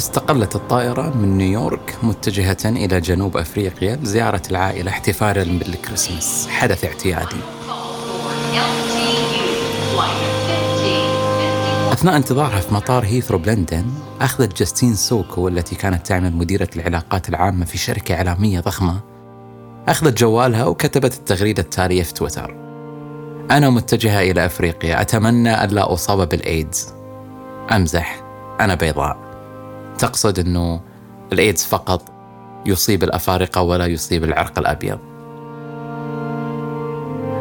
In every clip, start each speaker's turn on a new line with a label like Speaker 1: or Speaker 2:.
Speaker 1: استقلت الطائرة من نيويورك متجهة إلى جنوب أفريقيا لزيارة العائلة احتفالا بالكريسماس. حدث اعتيادي. أثناء انتظارها في مطار هيثرو بلندن أخذت جاستين سوكو التي كانت تعمل مديرة العلاقات العامة في شركة إعلامية ضخمة. أخذت جوالها وكتبت التغريدة التالية في تويتر. أنا متجهة إلى أفريقيا أتمنى ألا أصاب بالإيدز. أمزح أنا بيضاء. تقصد أنه الإيدز فقط يصيب الأفارقة ولا يصيب العرق الأبيض.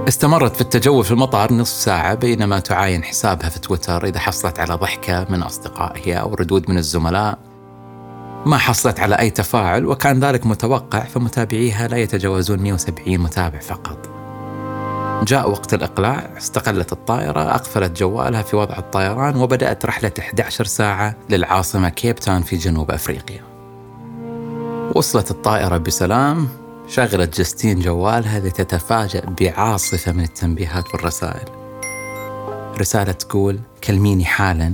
Speaker 1: استمرت في التجول في المطار نصف ساعة بينما تعاين حسابها في تويتر إذا حصلت على ضحكة من أصدقائها أو ردود من الزملاء. ما حصلت على أي تفاعل وكان ذلك متوقع فمتابعيها لا يتجاوزون 170 متابع فقط. جاء وقت الإقلاع استقلت الطائرة أقفلت جوالها في وضع الطيران وبدأت رحلة 11 ساعة للعاصمة كيب تاون في جنوب أفريقيا. وصلت الطائرة بسلام شغلت جستين جوالها لتتفاجأ بعاصفة من التنبيهات والرسائل. رسالة تقول كلميني حالا.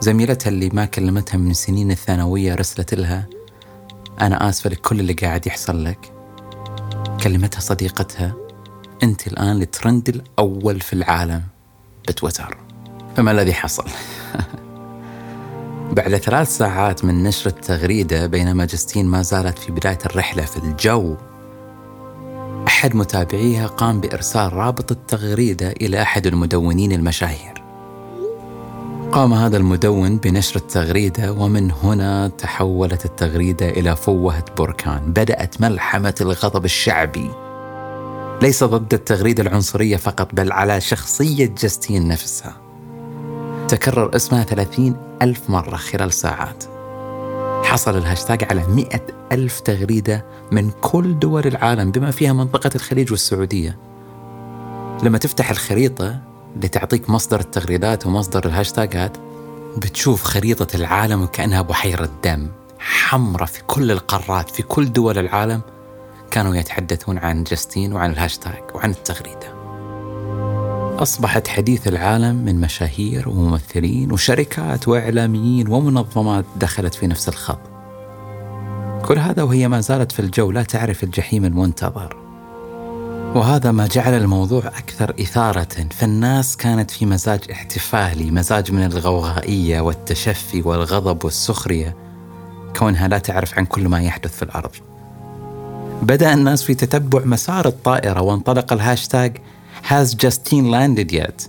Speaker 1: زميلتها اللي ما كلمتها من سنين الثانوية رسلت لها أنا آسفة لكل اللي قاعد يحصل لك. كلمتها صديقتها أنت الآن الترند الأول في العالم بتويتر فما الذي حصل؟ بعد ثلاث ساعات من نشر التغريدة بينما جستين ما زالت في بداية الرحلة في الجو أحد متابعيها قام بإرسال رابط التغريدة إلى أحد المدونين المشاهير. قام هذا المدون بنشر التغريدة ومن هنا تحولت التغريدة إلى فوهة بركان. بدأت ملحمة الغضب الشعبي. ليس ضد التغريدة العنصرية فقط بل على شخصية جاستين نفسها. تكرر اسمها 30 ألف مرة خلال ساعات. حصل الهاشتاج على مئة ألف تغريدة من كل دول العالم بما فيها منطقة الخليج والسعودية. لما تفتح الخريطة اللي تعطيك مصدر التغريدات ومصدر الهاشتاجات بتشوف خريطة العالم وكأنها بحيرة دم حمرة في كل القارات في كل دول العالم. كانوا يتحدثون عن جاستين وعن الهاشتاج وعن التغريدة. أصبحت حديث العالم من مشاهير وممثلين وشركات وإعلاميين ومنظمات دخلت في نفس الخط. كل هذا وهي ما زالت في الجو لا تعرف الجحيم المنتظر. وهذا ما جعل الموضوع أكثر إثارة فالناس كانت في مزاج احتفالي، مزاج من الغوغائية والتشفي والغضب والسخرية كونها لا تعرف عن كل ما يحدث في الأرض. بدأ الناس في تتبع مسار الطائرة وانطلق الهاشتاج Has Justine landed yet؟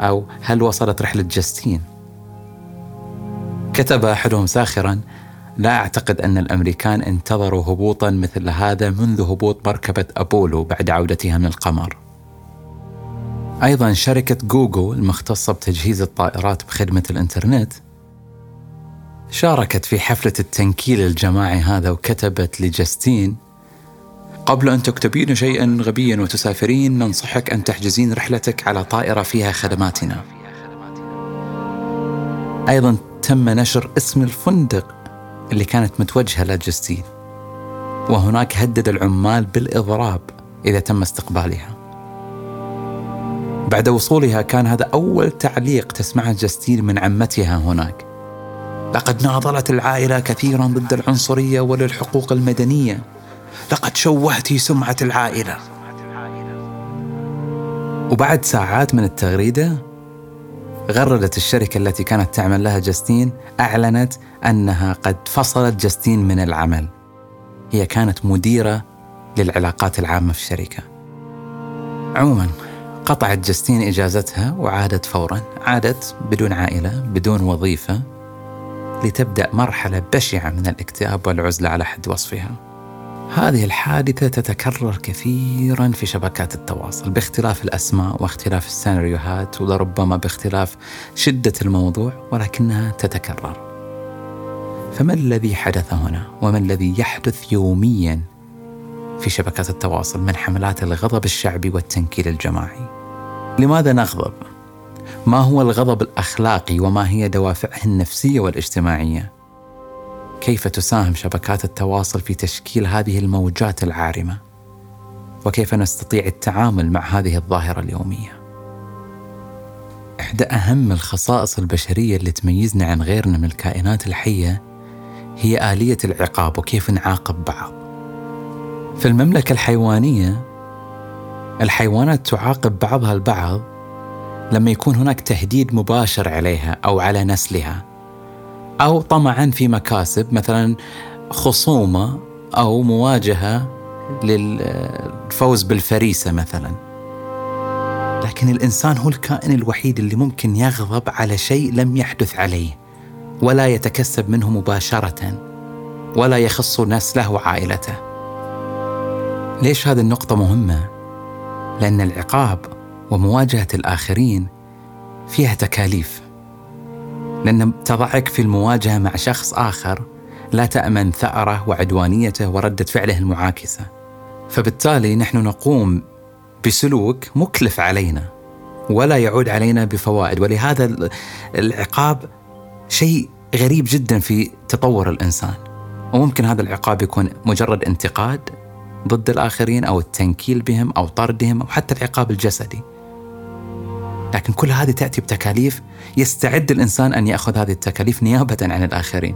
Speaker 1: أو هل وصلت رحلة جاستين؟ كتب أحدهم ساخرا لا أعتقد أن الأمريكان انتظروا هبوطا مثل هذا منذ هبوط مركبة أبولو بعد عودتها من القمر أيضا شركة جوجل المختصة بتجهيز الطائرات بخدمة الإنترنت شاركت في حفلة التنكيل الجماعي هذا وكتبت لجاستين قبل أن تكتبين شيئا غبيا وتسافرين ننصحك أن تحجزين رحلتك على طائرة فيها خدماتنا. أيضا تم نشر اسم الفندق اللي كانت متوجهة لجستين وهناك هدد العمال بالإضراب إذا تم استقبالها. بعد وصولها كان هذا أول تعليق تسمعه جستين من عمتها هناك. لقد ناضلت العائلة كثيرا ضد العنصرية وللحقوق المدنية. لقد شوهت سمعة العائلة. وبعد ساعات من التغريدة غردت الشركة التي كانت تعمل لها جاستين أعلنت أنها قد فصلت جاستين من العمل. هي كانت مديرة للعلاقات العامة في الشركة. عموما قطعت جاستين إجازتها وعادت فورا عادت بدون عائلة بدون وظيفة لتبدأ مرحلة بشعة من الاكتئاب والعزلة على حد وصفها. هذه الحادثة تتكرر كثيرا في شبكات التواصل باختلاف الأسماء واختلاف السيناريوهات ولربما باختلاف شدة الموضوع ولكنها تتكرر. فما الذي حدث هنا؟ وما الذي يحدث يوميا في شبكات التواصل من حملات الغضب الشعبي والتنكيل الجماعي؟ لماذا نغضب؟ ما هو الغضب الأخلاقي وما هي دوافعه النفسية والاجتماعية؟ كيف تساهم شبكات التواصل في تشكيل هذه الموجات العارمة؟ وكيف نستطيع التعامل مع هذه الظاهرة اليومية؟ إحدى أهم الخصائص البشرية اللي تميزنا عن غيرنا من الكائنات الحية هي آلية العقاب وكيف نعاقب بعض. في المملكة الحيوانية الحيوانات تعاقب بعضها البعض لما يكون هناك تهديد مباشر عليها أو على نسلها. أو طمعا في مكاسب مثلا خصومة أو مواجهة للفوز بالفريسة مثلا. لكن الإنسان هو الكائن الوحيد اللي ممكن يغضب على شيء لم يحدث عليه ولا يتكسب منه مباشرة ولا يخص نسله وعائلته ليش هذه النقطة مهمة؟ لأن العقاب ومواجهة الآخرين فيها تكاليف. لأن تضعك في المواجهة مع شخص آخر لا تأمن ثأره وعدوانيته وردة فعله المعاكسة. فبالتالي نحن نقوم بسلوك مكلف علينا ولا يعود علينا بفوائد. ولهذا العقاب شيء غريب جدا في تطور الإنسان. وممكن هذا العقاب يكون مجرد انتقاد ضد الآخرين أو التنكيل بهم أو طردهم أو حتى العقاب الجسدي. لكن كل هذه تأتي بتكاليف يستعد الإنسان أن يأخذ هذه التكاليف نيابة عن الآخرين.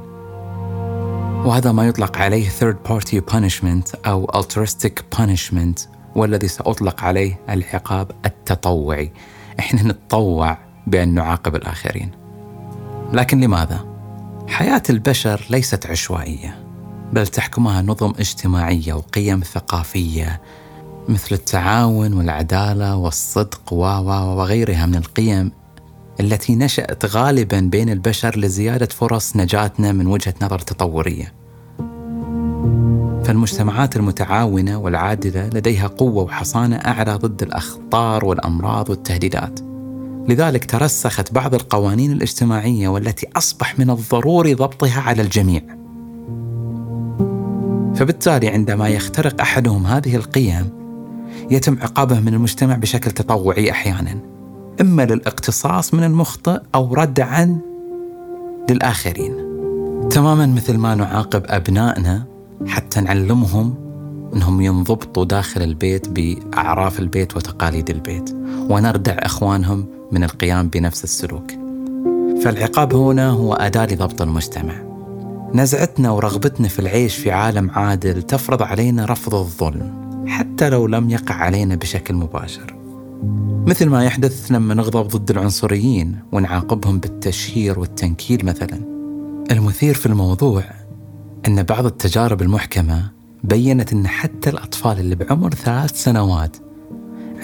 Speaker 1: وهذا ما يطلق عليه third party punishment أو altruistic punishment والذي سأطلق عليه العقاب التطوعي. إحنا نتطوع بأن نعاقب الآخرين. لكن لماذا؟ حياة البشر ليست عشوائية بل تحكمها نظم اجتماعية وقيم ثقافية مثل التعاون والعدالة والصدق وغيرها من القيم التي نشأت غالبا بين البشر لزيادة فرص نجاتنا من وجهة نظر تطورية. فالمجتمعات المتعاونة والعادلة لديها قوة وحصانة أعلى ضد الأخطار والأمراض والتهديدات. لذلك ترسخت بعض القوانين الاجتماعية والتي أصبح من الضروري ضبطها على الجميع. فبالتالي عندما يخترق أحدهم هذه القيم يتم عقابه من المجتمع بشكل تطوعي أحيانا إما للاقتصاص من المخطئ أو ردعا للآخرين. تماما مثل ما نعاقب أبنائنا حتى نعلمهم إنهم ينضبطوا داخل البيت بأعراف البيت وتقاليد البيت ونردع إخوانهم من القيام بنفس السلوك. فالعقاب هنا هو أداة لضبط المجتمع. نزعتنا ورغبتنا في العيش في عالم عادل تفرض علينا رفض الظلم. حتى لو لم يقع علينا بشكل مباشر مثل ما يحدث لما نغضب ضد العنصريين ونعاقبهم بالتشهير والتنكيل مثلا المثير في الموضوع أن بعض التجارب المحكمة بينت أن حتى الأطفال اللي بعمر ثلاث سنوات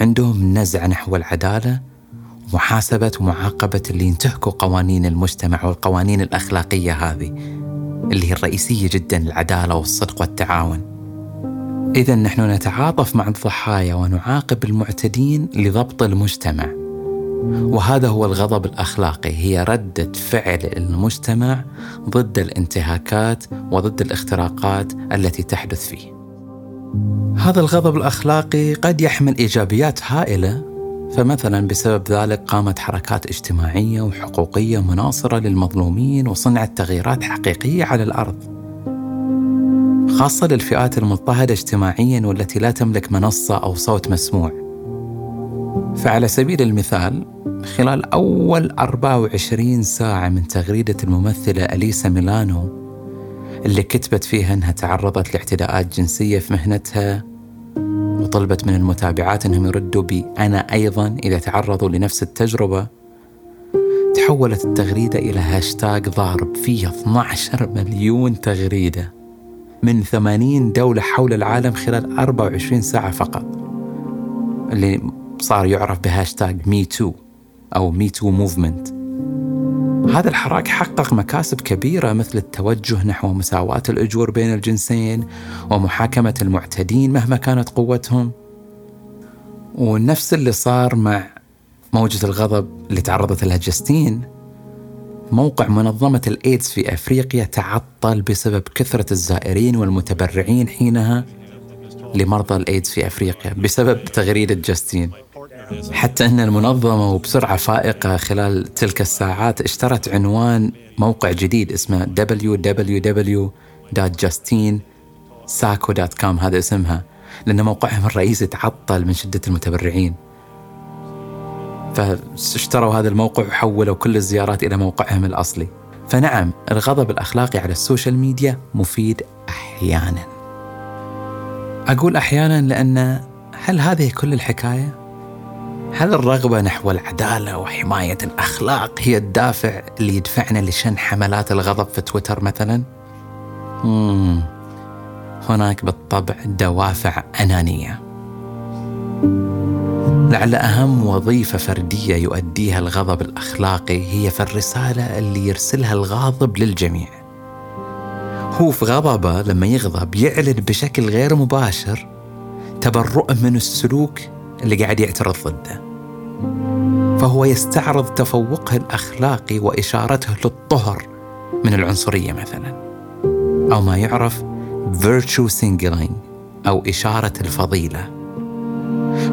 Speaker 1: عندهم نزعة نحو العدالة ومحاسبة ومعاقبة اللي ينتهكوا قوانين المجتمع والقوانين الأخلاقية هذه اللي هي الرئيسية جدا العدالة والصدق والتعاون. إذا نحن نتعاطف مع الضحايا ونعاقب المعتدين لضبط المجتمع. وهذا هو الغضب الأخلاقي هي ردة فعل المجتمع ضد الانتهاكات وضد الاختراقات التي تحدث فيه. هذا الغضب الأخلاقي قد يحمل إيجابيات هائلة فمثلا بسبب ذلك قامت حركات اجتماعية وحقوقية مناصرة للمظلومين وصنعت تغييرات حقيقية على الأرض. خاصة للفئات المضطهدة اجتماعيا والتي لا تملك منصة أو صوت مسموع. فعلى سبيل المثال خلال أول 24 ساعة من تغريدة الممثلة أليسا ميلانو اللي كتبت فيها إنها تعرضت لاعتداءات جنسية في مهنتها وطلبت من المتابعات إنهم يردوا بأنا أيضا إذا تعرضوا لنفس التجربة تحولت التغريدة إلى هاشتاج ضارب فيه 12 مليون تغريدة من 80 دولة حول العالم خلال 24 ساعة فقط. اللي صار يعرف ب hashtag Me Too أو Me Too movement. هذا الحراك حقق مكاسب كبيرة مثل التوجه نحو مساواة الأجور بين الجنسين ومحاكمة المعتدين مهما كانت قوتهم. ونفس اللي صار مع موجة الغضب اللي تعرضت لها جستين موقع منظمة الإيدز في أفريقيا تعطل بسبب كثرة الزائرين والمتبرعين حينها لمرضى الإيدز في أفريقيا بسبب تغريدة جاستين. حتى أن المنظمة وبسرعة فائقة خلال تلك الساعات اشترت عنوان موقع جديد اسمه www.justinesacco.com هذا اسمها لأن موقعهم الرئيسي تعطل من شدة المتبرعين. فاشتروا هذا الموقع وحولوا كل الزيارات إلى موقعهم الأصلي فنعم الغضب الأخلاقي على السوشيال ميديا مفيد أحيانا أقول أحيانا لأن هل هذه كل الحكاية؟ هل الرغبة نحو العدالة وحماية الأخلاق هي الدافع اللي يدفعنا لشن حملات الغضب في تويتر مثلا؟ مم. هناك بالطبع دوافع أنانية لعل أهم وظيفة فردية يؤديها الغضب الأخلاقي هي في الرسالة اللي يرسلها الغاضب للجميع. هو في غضبه لما يغضب يعلن بشكل غير مباشر تبرؤه من السلوك اللي قاعد يعترض ضده. فهو يستعرض تفوقه الأخلاقي وإشارته للطهر من العنصرية مثلا. أو ما يعرف virtue signaling أو إشارة الفضيلة.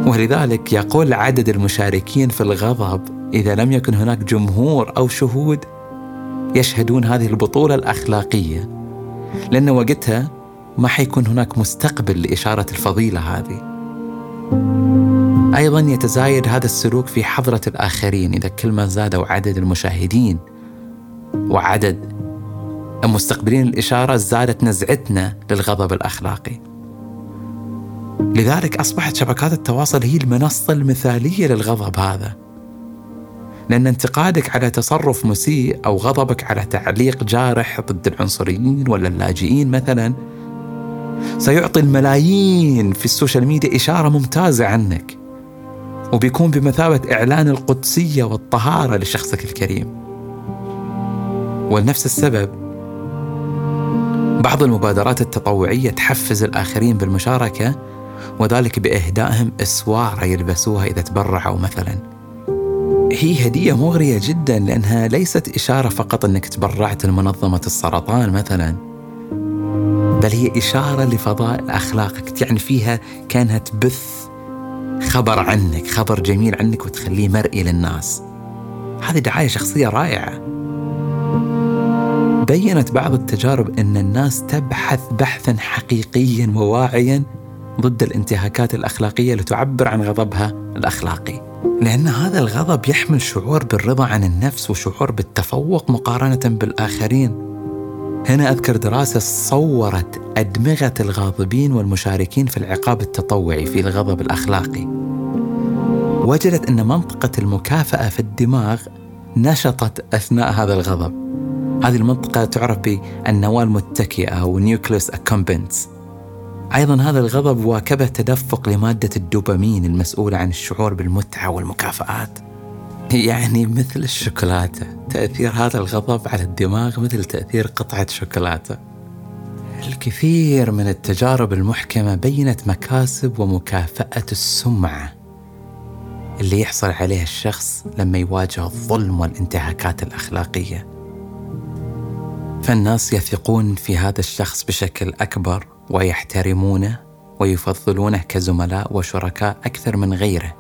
Speaker 1: ولذلك يقول عدد المشاركين في الغضب إذا لم يكن هناك جمهور أو شهود يشهدون هذه البطولة الأخلاقية. لأن وقتها ما حيكون هناك مستقبل لإشارة الفضيلة هذه. أيضا يتزايد هذا السلوك في حضرة الآخرين إذا كل ما زادوا عدد المشاهدين وعدد مستقبلين الإشارة زادت نزعتنا للغضب الأخلاقي. لذلك أصبحت شبكات التواصل هي المنصة المثالية للغضب هذا. لأن انتقادك على تصرف مسيء أو غضبك على تعليق جارح ضد العنصريين ولا اللاجئين مثلا سيعطي الملايين في السوشيال ميديا إشارة ممتازة عنك وبيكون بمثابة إعلان القدسية والطهارة لشخصك الكريم. ولنفس السبب بعض المبادرات التطوعية تحفز الآخرين بالمشاركة وذلك بإهدائهم إسوارة يلبسوها إذا تبرعوا مثلا. هي هدية مغرية جدا لأنها ليست إشارة فقط أنك تبرعت لمنظمة السرطان مثلا بل هي إشارة لفضاء أخلاقك يعني فيها كانها تبث خبر عنك خبر جميل عنك وتخليه مرئي للناس. هذه دعاية شخصية رائعة. بينت بعض التجارب أن الناس تبحث بحثا حقيقيا وواعيا ضد الانتهاكات الأخلاقية لتعبر عن غضبها الأخلاقي. لأن هذا الغضب يحمل شعور بالرضا عن النفس وشعور بالتفوق مقارنة بالآخرين. هنا أذكر دراسة صورت أدمغة الغاضبين والمشاركين في العقاب التطوعي في الغضب الأخلاقي. وجدت أن منطقة المكافأة في الدماغ نشطت أثناء هذا الغضب. هذه المنطقة تعرف بالنواة المتكئة أو nucleus accumbens أيضا هذا الغضب واكبه تدفق لمادة الدوبامين المسؤولة عن الشعور بالمتعة والمكافآت. يعني مثل الشوكولاتة. تأثير هذا الغضب على الدماغ مثل تأثير قطعة شوكولاتة. الكثير من التجارب المحكمة بينت مكاسب ومكافأة السمعة اللي يحصل عليها الشخص لما يواجه الظلم والانتهاكات الأخلاقية. فالناس يثقون في هذا الشخص بشكل أكبر. ويحترمونه ويفضلونه كزملاء وشركاء أكثر من غيره.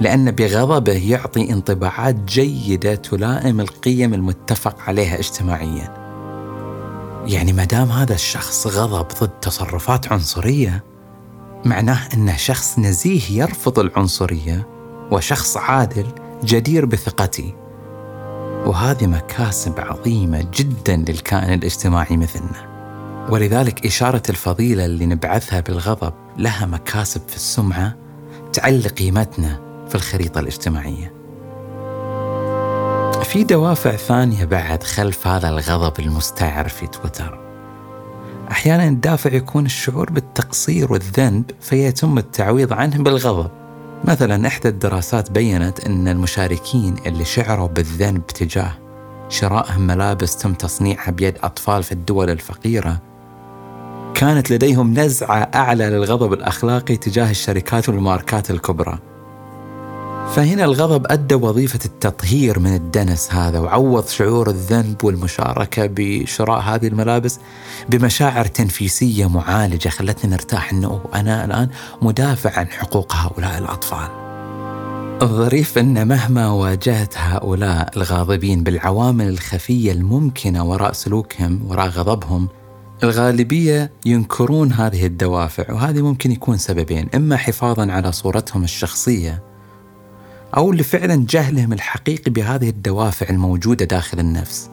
Speaker 1: لأن بغضبه يعطي انطباعات جيدة تلائم القيم المتفق عليها اجتماعيا. يعني ما دام هذا الشخص غضب ضد تصرفات عنصرية معناه انه شخص نزيه يرفض العنصرية وشخص عادل جدير بثقتي وهذه مكاسب عظيمة جدا للكائن الاجتماعي مثلنا. ولذلك إشارة الفضيلة اللي نبعثها بالغضب لها مكاسب في السمعة تعلي قيمتنا في الخريطة الاجتماعية. في دوافع ثانية بعد خلف هذا الغضب المستعر في تويتر. أحيانا الدافع يكون الشعور بالتقصير والذنب فيتم التعويض عنه بالغضب. مثلا إحدى الدراسات بينت أن المشاركين اللي شعروا بالذنب تجاه شرائهم ملابس تم تصنيعها بيد أطفال في الدول الفقيرة كانت لديهم نزعة أعلى للغضب الأخلاقي تجاه الشركات والماركات الكبرى. فهنا الغضب أدى وظيفة التطهير من الدنس هذا وعوض شعور الذنب والمشاركة بشراء هذه الملابس بمشاعر تنفيسية معالجة خلتني نرتاح أنه أنا الآن مدافع عن حقوق هؤلاء الأطفال. الظريف أن مهما واجهت هؤلاء الغاضبين بالعوامل الخفية الممكنة وراء سلوكهم وراء غضبهم الغالبية ينكرون هذه الدوافع وهذه ممكن يكون سببين إما حفاظا على صورتهم الشخصية أو لفعلا جهلهم الحقيقي بهذه الدوافع الموجودة داخل النفس.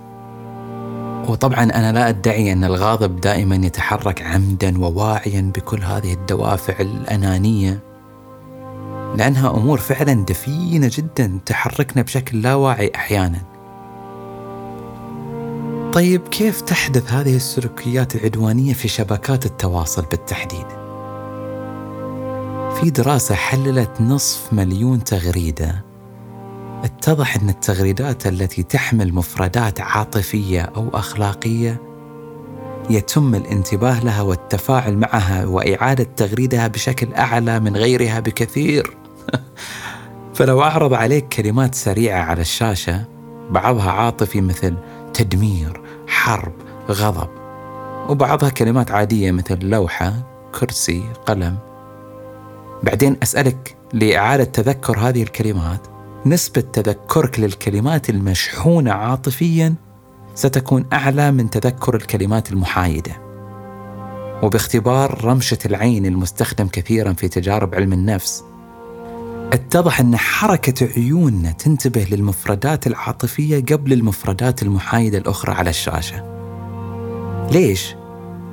Speaker 1: وطبعا أنا لا أدعي أن الغاضب دائما يتحرك عمدا وواعيا بكل هذه الدوافع الأنانية لأنها أمور فعلا دفينة جدا تحركنا بشكل لا واعي أحيانا. طيب كيف تحدث هذه السلوكيات العدوانية في شبكات التواصل بالتحديد؟ في دراسة حللت نصف مليون تغريدة اتضح أن التغريدات التي تحمل مفردات عاطفية أو أخلاقية يتم الانتباه لها والتفاعل معها وإعادة تغريدها بشكل أعلى من غيرها بكثير فلو أعرض عليك كلمات سريعة على الشاشة بعضها عاطفي مثل تدمير حرب غضب. وبعضها كلمات عادية مثل لوحة كرسي قلم. بعدين أسألك لإعادة تذكر هذه الكلمات نسبة تذكرك للكلمات المشحونة عاطفيا ستكون أعلى من تذكر الكلمات المحايدة. وباختبار رمشة العين المستخدم كثيرا في تجارب علم النفس اتضح أن حركة عيوننا تنتبه للمفردات العاطفية قبل المفردات المحايدة الأخرى على الشاشة. ليش؟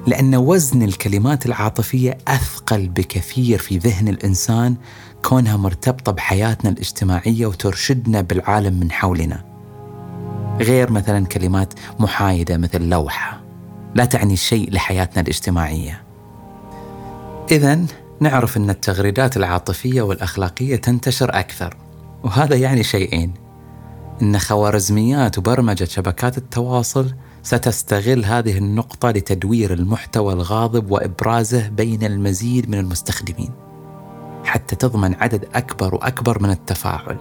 Speaker 1: لأن وزن الكلمات العاطفية أثقل بكثير في ذهن الإنسان كونها مرتبطة بحياتنا الاجتماعية وترشدنا بالعالم من حولنا. غير مثلا كلمات محايدة مثل لوحة لا تعني شيء لحياتنا الاجتماعية. إذا نعرف أن التغريدات العاطفية والأخلاقية تنتشر أكثر وهذا يعني شيئين. أن خوارزميات وبرمجة شبكات التواصل ستستغل هذه النقطة لتدوير المحتوى الغاضب وإبرازه بين المزيد من المستخدمين حتى تضمن عدد أكبر وأكبر من التفاعل.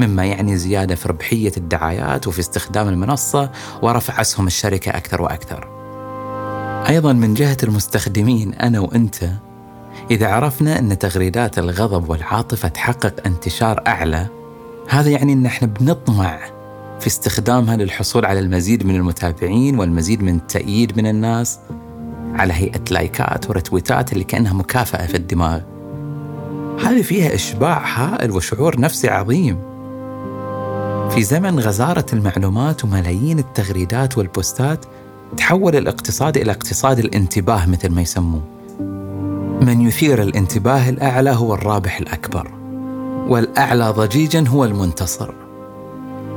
Speaker 1: مما يعني زيادة في ربحية الدعايات وفي استخدام المنصة ورفع أسهم الشركة أكثر وأكثر. أيضا من جهة المستخدمين أنا وأنت إذا عرفنا أن تغريدات الغضب والعاطفة تحقق انتشار أعلى هذا يعني أن إحنا بنطمع في استخدامها للحصول على المزيد من المتابعين والمزيد من التأييد من الناس على هيئة لايكات ورتويتات اللي كأنها مكافأة في الدماغ. هذه فيها إشباع هائل وشعور نفسي عظيم. في زمن غزارة المعلومات وملايين التغريدات والبوستات تحول الاقتصاد إلى اقتصاد الانتباه مثل ما يسموه. من يثير الانتباه الأعلى هو الرابح الأكبر والأعلى ضجيجا هو المنتصر.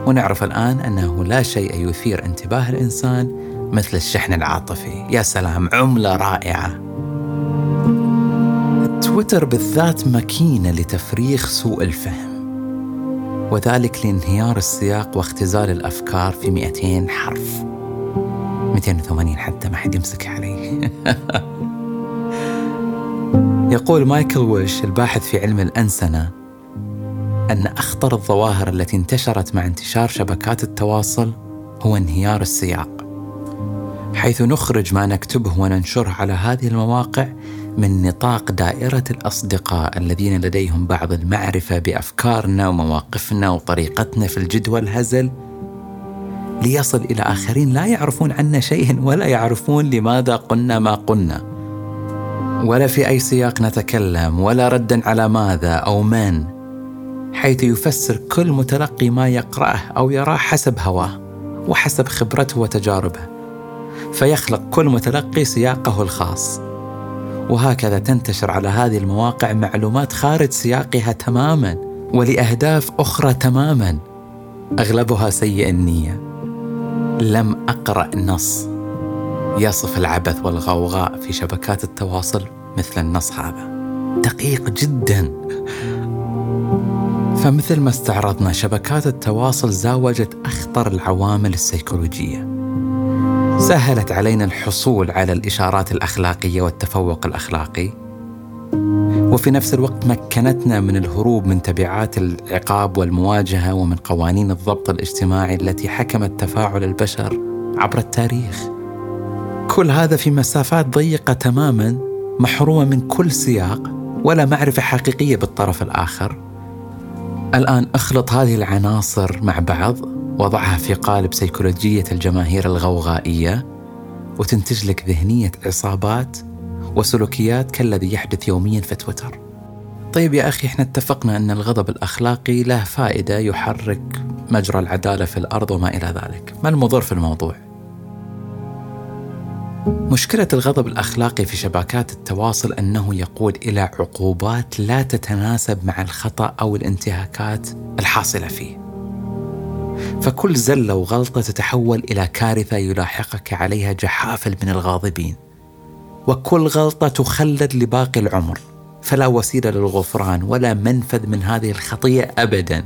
Speaker 1: ونعرف الآن أنه لا شيء يثير انتباه الإنسان مثل الشحن العاطفي. يا سلام عملة رائعة. تويتر بالذات ماكينة لتفريخ سوء الفهم وذلك لانهيار السياق واختزال الأفكار في 200 حرف. 280 حتى ما حد يمسك علي يقول مايكل ويش الباحث في علم الأنسنة أن أخطر الظواهر التي انتشرت مع انتشار شبكات التواصل هو انهيار السياق حيث نخرج ما نكتبه وننشره على هذه المواقع من نطاق دائرة الأصدقاء الذين لديهم بعض المعرفة بأفكارنا ومواقفنا وطريقتنا في الجدوى الهزل ليصل إلى آخرين لا يعرفون عنا شيئا ولا يعرفون لماذا قلنا ما قلنا. ولا في أي سياق نتكلم ولا ردا على ماذا أو من حيث يفسر كل متلقي ما يقرأه أو يراه حسب هواه وحسب خبرته وتجاربه. فيخلق كل متلقي سياقه الخاص. وهكذا تنتشر على هذه المواقع معلومات خارج سياقها تماما ولأهداف أخرى تماما. أغلبها سيء النية. لم أقرأ نص. يصف العبث والغوغاء في شبكات التواصل. مثل النص هذا. دقيق جدا. فمثل ما استعرضنا شبكات التواصل زاوجت أخطر العوامل السيكولوجية. سهلت علينا الحصول على الإشارات الأخلاقية والتفوق الأخلاقي. وفي نفس الوقت مكنتنا من الهروب من تبعات العقاب والمواجهة ومن قوانين الضبط الاجتماعي التي حكمت تفاعل البشر عبر التاريخ. كل هذا في مسافات ضيقة تماما. محرومة من كل سياق ولا معرفة حقيقية بالطرف الآخر. الآن أخلط هذه العناصر مع بعض وضعها في قالب سيكولوجية الجماهير الغوغائية وتنتج لك ذهنية عصابات وسلوكيات كالذي يحدث يوميا في تويتر. طيب يا أخي إحنا اتفقنا أن الغضب الأخلاقي له فائدة يحرك مجرى العدالة في الأرض وما إلى ذلك. ما المضر في الموضوع؟ مشكلة الغضب الأخلاقي في شبكات التواصل أنه يقود إلى عقوبات لا تتناسب مع الخطأ أو الانتهاكات الحاصلة فيه. فكل زلة وغلطة تتحول إلى كارثة يلاحقك عليها جحافل من الغاضبين. وكل غلطة تخلد لباقي العمر، فلا وسيلة للغفران ولا منفذ من هذه الخطية أبدا.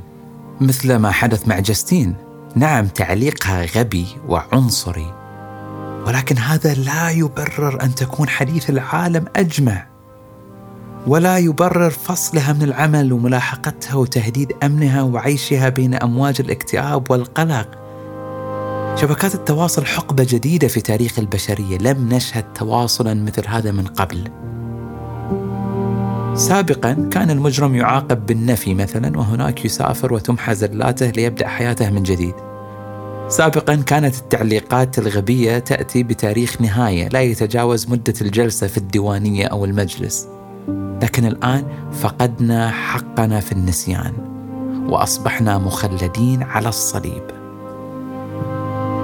Speaker 1: مثل ما حدث مع جستين. نعم تعليقها غبي وعنصري ولكن هذا لا يبرر أن تكون حديث العالم أجمع ولا يبرر فصلها من العمل وملاحقتها وتهديد أمنها وعيشها بين أمواج الاكتئاب والقلق. شبكات التواصل حقبة جديدة في تاريخ البشرية لم نشهد تواصلا مثل هذا من قبل. سابقا كان المجرم يعاقب بالنفي مثلا وهناك يسافر وتمحى زلاته ليبدأ حياته من جديد. سابقا كانت التعليقات الغبية تأتي بتاريخ نهاية لا يتجاوز مدة الجلسة في الديوانية أو المجلس. لكن الآن فقدنا حقنا في النسيان وأصبحنا مخلدين على الصليب.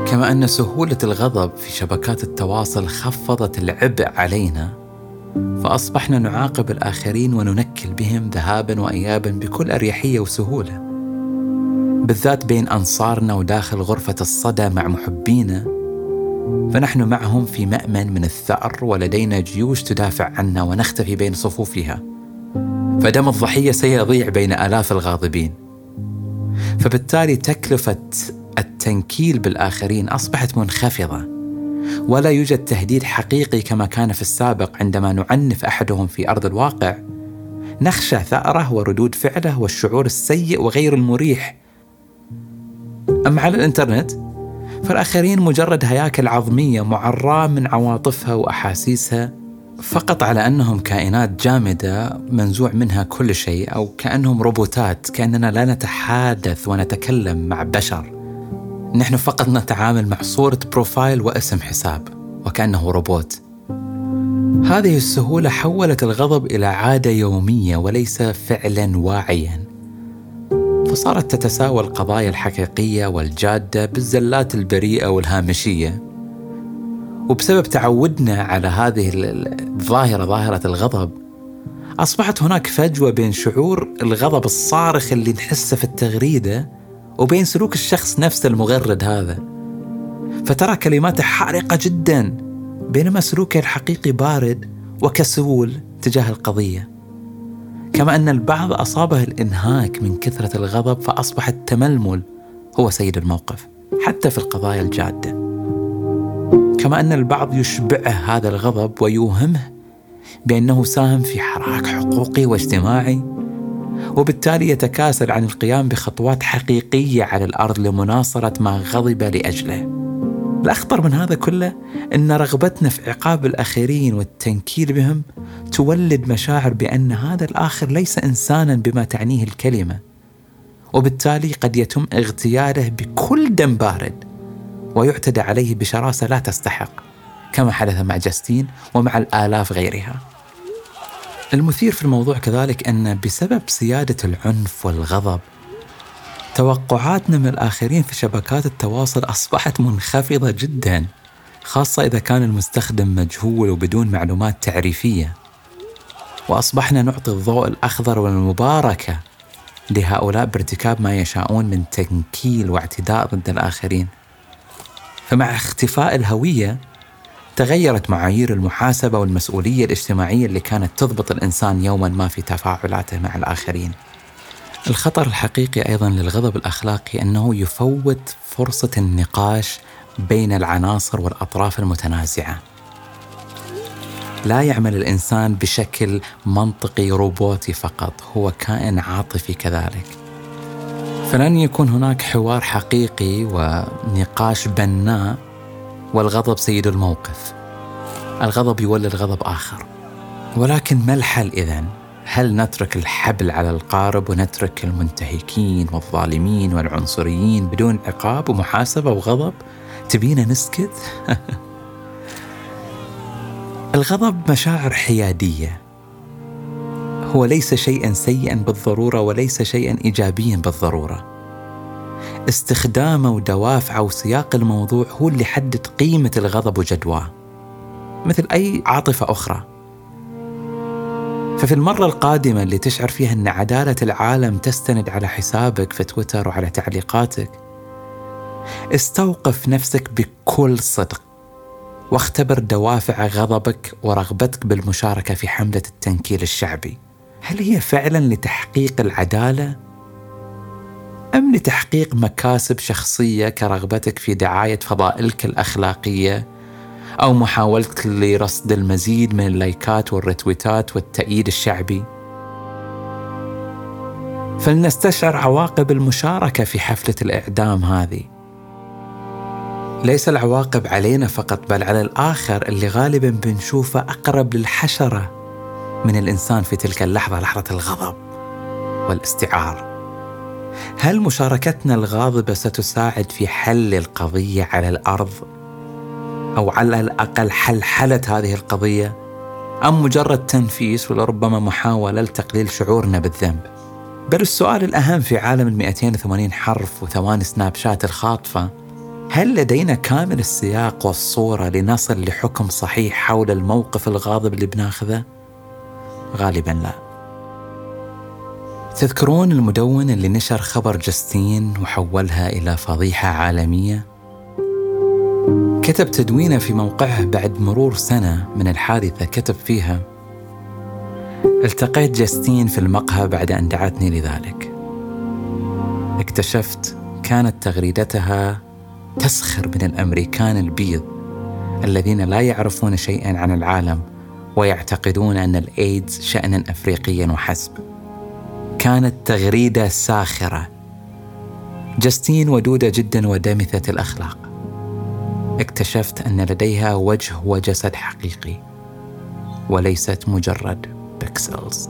Speaker 1: كما أن سهولة الغضب في شبكات التواصل خفضت العبء علينا فأصبحنا نعاقب الآخرين وننكل بهم ذهابا وإيابا بكل أريحية وسهولة. بالذات بين أنصارنا وداخل غرفة الصدى مع محبينا فنحن معهم في مأمن من الثأر ولدينا جيوش تدافع عنا ونختفي بين صفوفها فدم الضحية سيضيع بين آلاف الغاضبين. فبالتالي تكلفة التنكيل بالآخرين أصبحت منخفضة ولا يوجد تهديد حقيقي كما كان في السابق عندما نعنف أحدهم في أرض الواقع نخشى ثأره وردود فعله والشعور السيء وغير المريح أما على الإنترنت؟ فالآخرين مجرد هياكل عظمية معراة من عواطفها وأحاسيسها فقط على أنهم كائنات جامدة منزوع منها كل شيء أو كأنهم روبوتات كأننا لا نتحادث ونتكلم مع بشر. نحن فقط نتعامل مع صورة profile واسم حساب وكأنه روبوت. هذه السهولة حولت الغضب إلى عادة يومية وليس فعلا واعيا. فصارت تتساوى القضايا الحقيقية والجادة بالزلات البريئة والهامشية. وبسبب تعودنا على هذه الظاهرة ظاهرة الغضب أصبحت هناك فجوة بين شعور الغضب الصارخ اللي نحسه في التغريدة وبين سلوك الشخص نفسه المغرد هذا. فترى كلماته حارقة جدا بينما سلوكه الحقيقي بارد وكسول تجاه القضية. كما أن البعض أصابه الإنهاك من كثرة الغضب فأصبح التململ هو سيد الموقف حتى في القضايا الجادة. كما أن البعض يشبعه هذا الغضب ويوهمه بأنه ساهم في حراك حقوقي واجتماعي وبالتالي يتكاسل عن القيام بخطوات حقيقية على الأرض لمناصرة ما غضب لأجله. الأخطر من هذا كله أن رغبتنا في عقاب الآخرين والتنكيل بهم تولد مشاعر بأن هذا الآخر ليس إنسانا بما تعنيه الكلمة وبالتالي قد يتم اغتياله بكل دم بارد ويعتدى عليه بشراسة لا تستحق كما حدث مع جاستين ومع الآلاف غيرها. المثير في الموضوع كذلك أن بسبب سيادة العنف والغضب توقعاتنا من الآخرين في شبكات التواصل أصبحت منخفضة جدا خاصة إذا كان المستخدم مجهول وبدون معلومات تعريفية. وأصبحنا نعطي الضوء الأخضر والمباركة لهؤلاء بارتكاب ما يشاءون من تنكيل واعتداء ضد الآخرين. فمع اختفاء الهوية تغيرت معايير المحاسبة والمسؤولية الاجتماعية اللي كانت تضبط الإنسان يوما ما في تفاعلاته مع الآخرين. الخطر الحقيقي أيضا للغضب الأخلاقي أنه يفوت فرصة النقاش بين العناصر والأطراف المتنازعة. لا يعمل الإنسان بشكل منطقي روبوتي فقط، هو كائن عاطفي كذلك. فلن يكون هناك حوار حقيقي ونقاش بناء والغضب سيد الموقف. الغضب يولد غضب آخر. ولكن ما الحل إذن؟ هل نترك الحبل على القارب ونترك المنتهكين والظالمين والعنصريين بدون عقاب ومحاسبة وغضب؟ تبينا نسكت؟ الغضب مشاعر حيادية هو ليس شيئا سيئا بالضرورة وليس شيئا ايجابيا بالضرورة استخدامه ودوافعه وسياق الموضوع هو اللي يحدد قيمة الغضب وجدواه مثل أي عاطفة أخرى ففي المرة القادمة اللي تشعر فيها أن عدالة العالم تستند على حسابك في تويتر وعلى تعليقاتك استوقف نفسك بكل صدق واختبر دوافع غضبك ورغبتك بالمشاركة في حملة التنكيل الشعبي هل هي فعلا لتحقيق العدالة؟ أم لتحقيق مكاسب شخصية كرغبتك في دعاية فضائلك الأخلاقية أو محاولتك لرصد المزيد من اللايكات والرتويتات والتأييد الشعبي؟ فلنستشعر عواقب المشاركة في حفلة الإعدام هذه. ليس العواقب علينا فقط بل على الآخر اللي غالبا بنشوفه أقرب للحشرة من الإنسان في تلك اللحظة لحظة الغضب والاستعار. هل مشاركتنا الغاضبة ستساعد في حل القضية على الأرض؟ أو على الأقل حلحلة هذه القضية أم مجرد تنفيس ولربما محاولة لتقليل شعورنا بالذنب بل السؤال الأهم في عالم ال 280 حرف وثواني سناب شات الخاطفة هل لدينا كامل السياق والصورة لنصل لحكم صحيح حول الموقف الغاضب اللي بناخذه؟ غالبا لا. تذكرون المدون اللي نشر خبر جاستين وحولها إلى فضيحة عالمية؟ كتب تدوينه في موقعه بعد مرور سنة من الحادثة كتب فيها التقيت جاستين في المقهى بعد أن دعتني لذلك اكتشفت كانت تغريدتها تسخر من الأمريكان البيض الذين لا يعرفون شيئا عن العالم ويعتقدون أن الإيدز شانا افريقيا وحسب. كانت تغريدة ساخرة. جاستين ودودة جدا ودامثة الأخلاق. اكتشفت أن لديها وجه وجسد حقيقي وليست مجرد بيكسلز.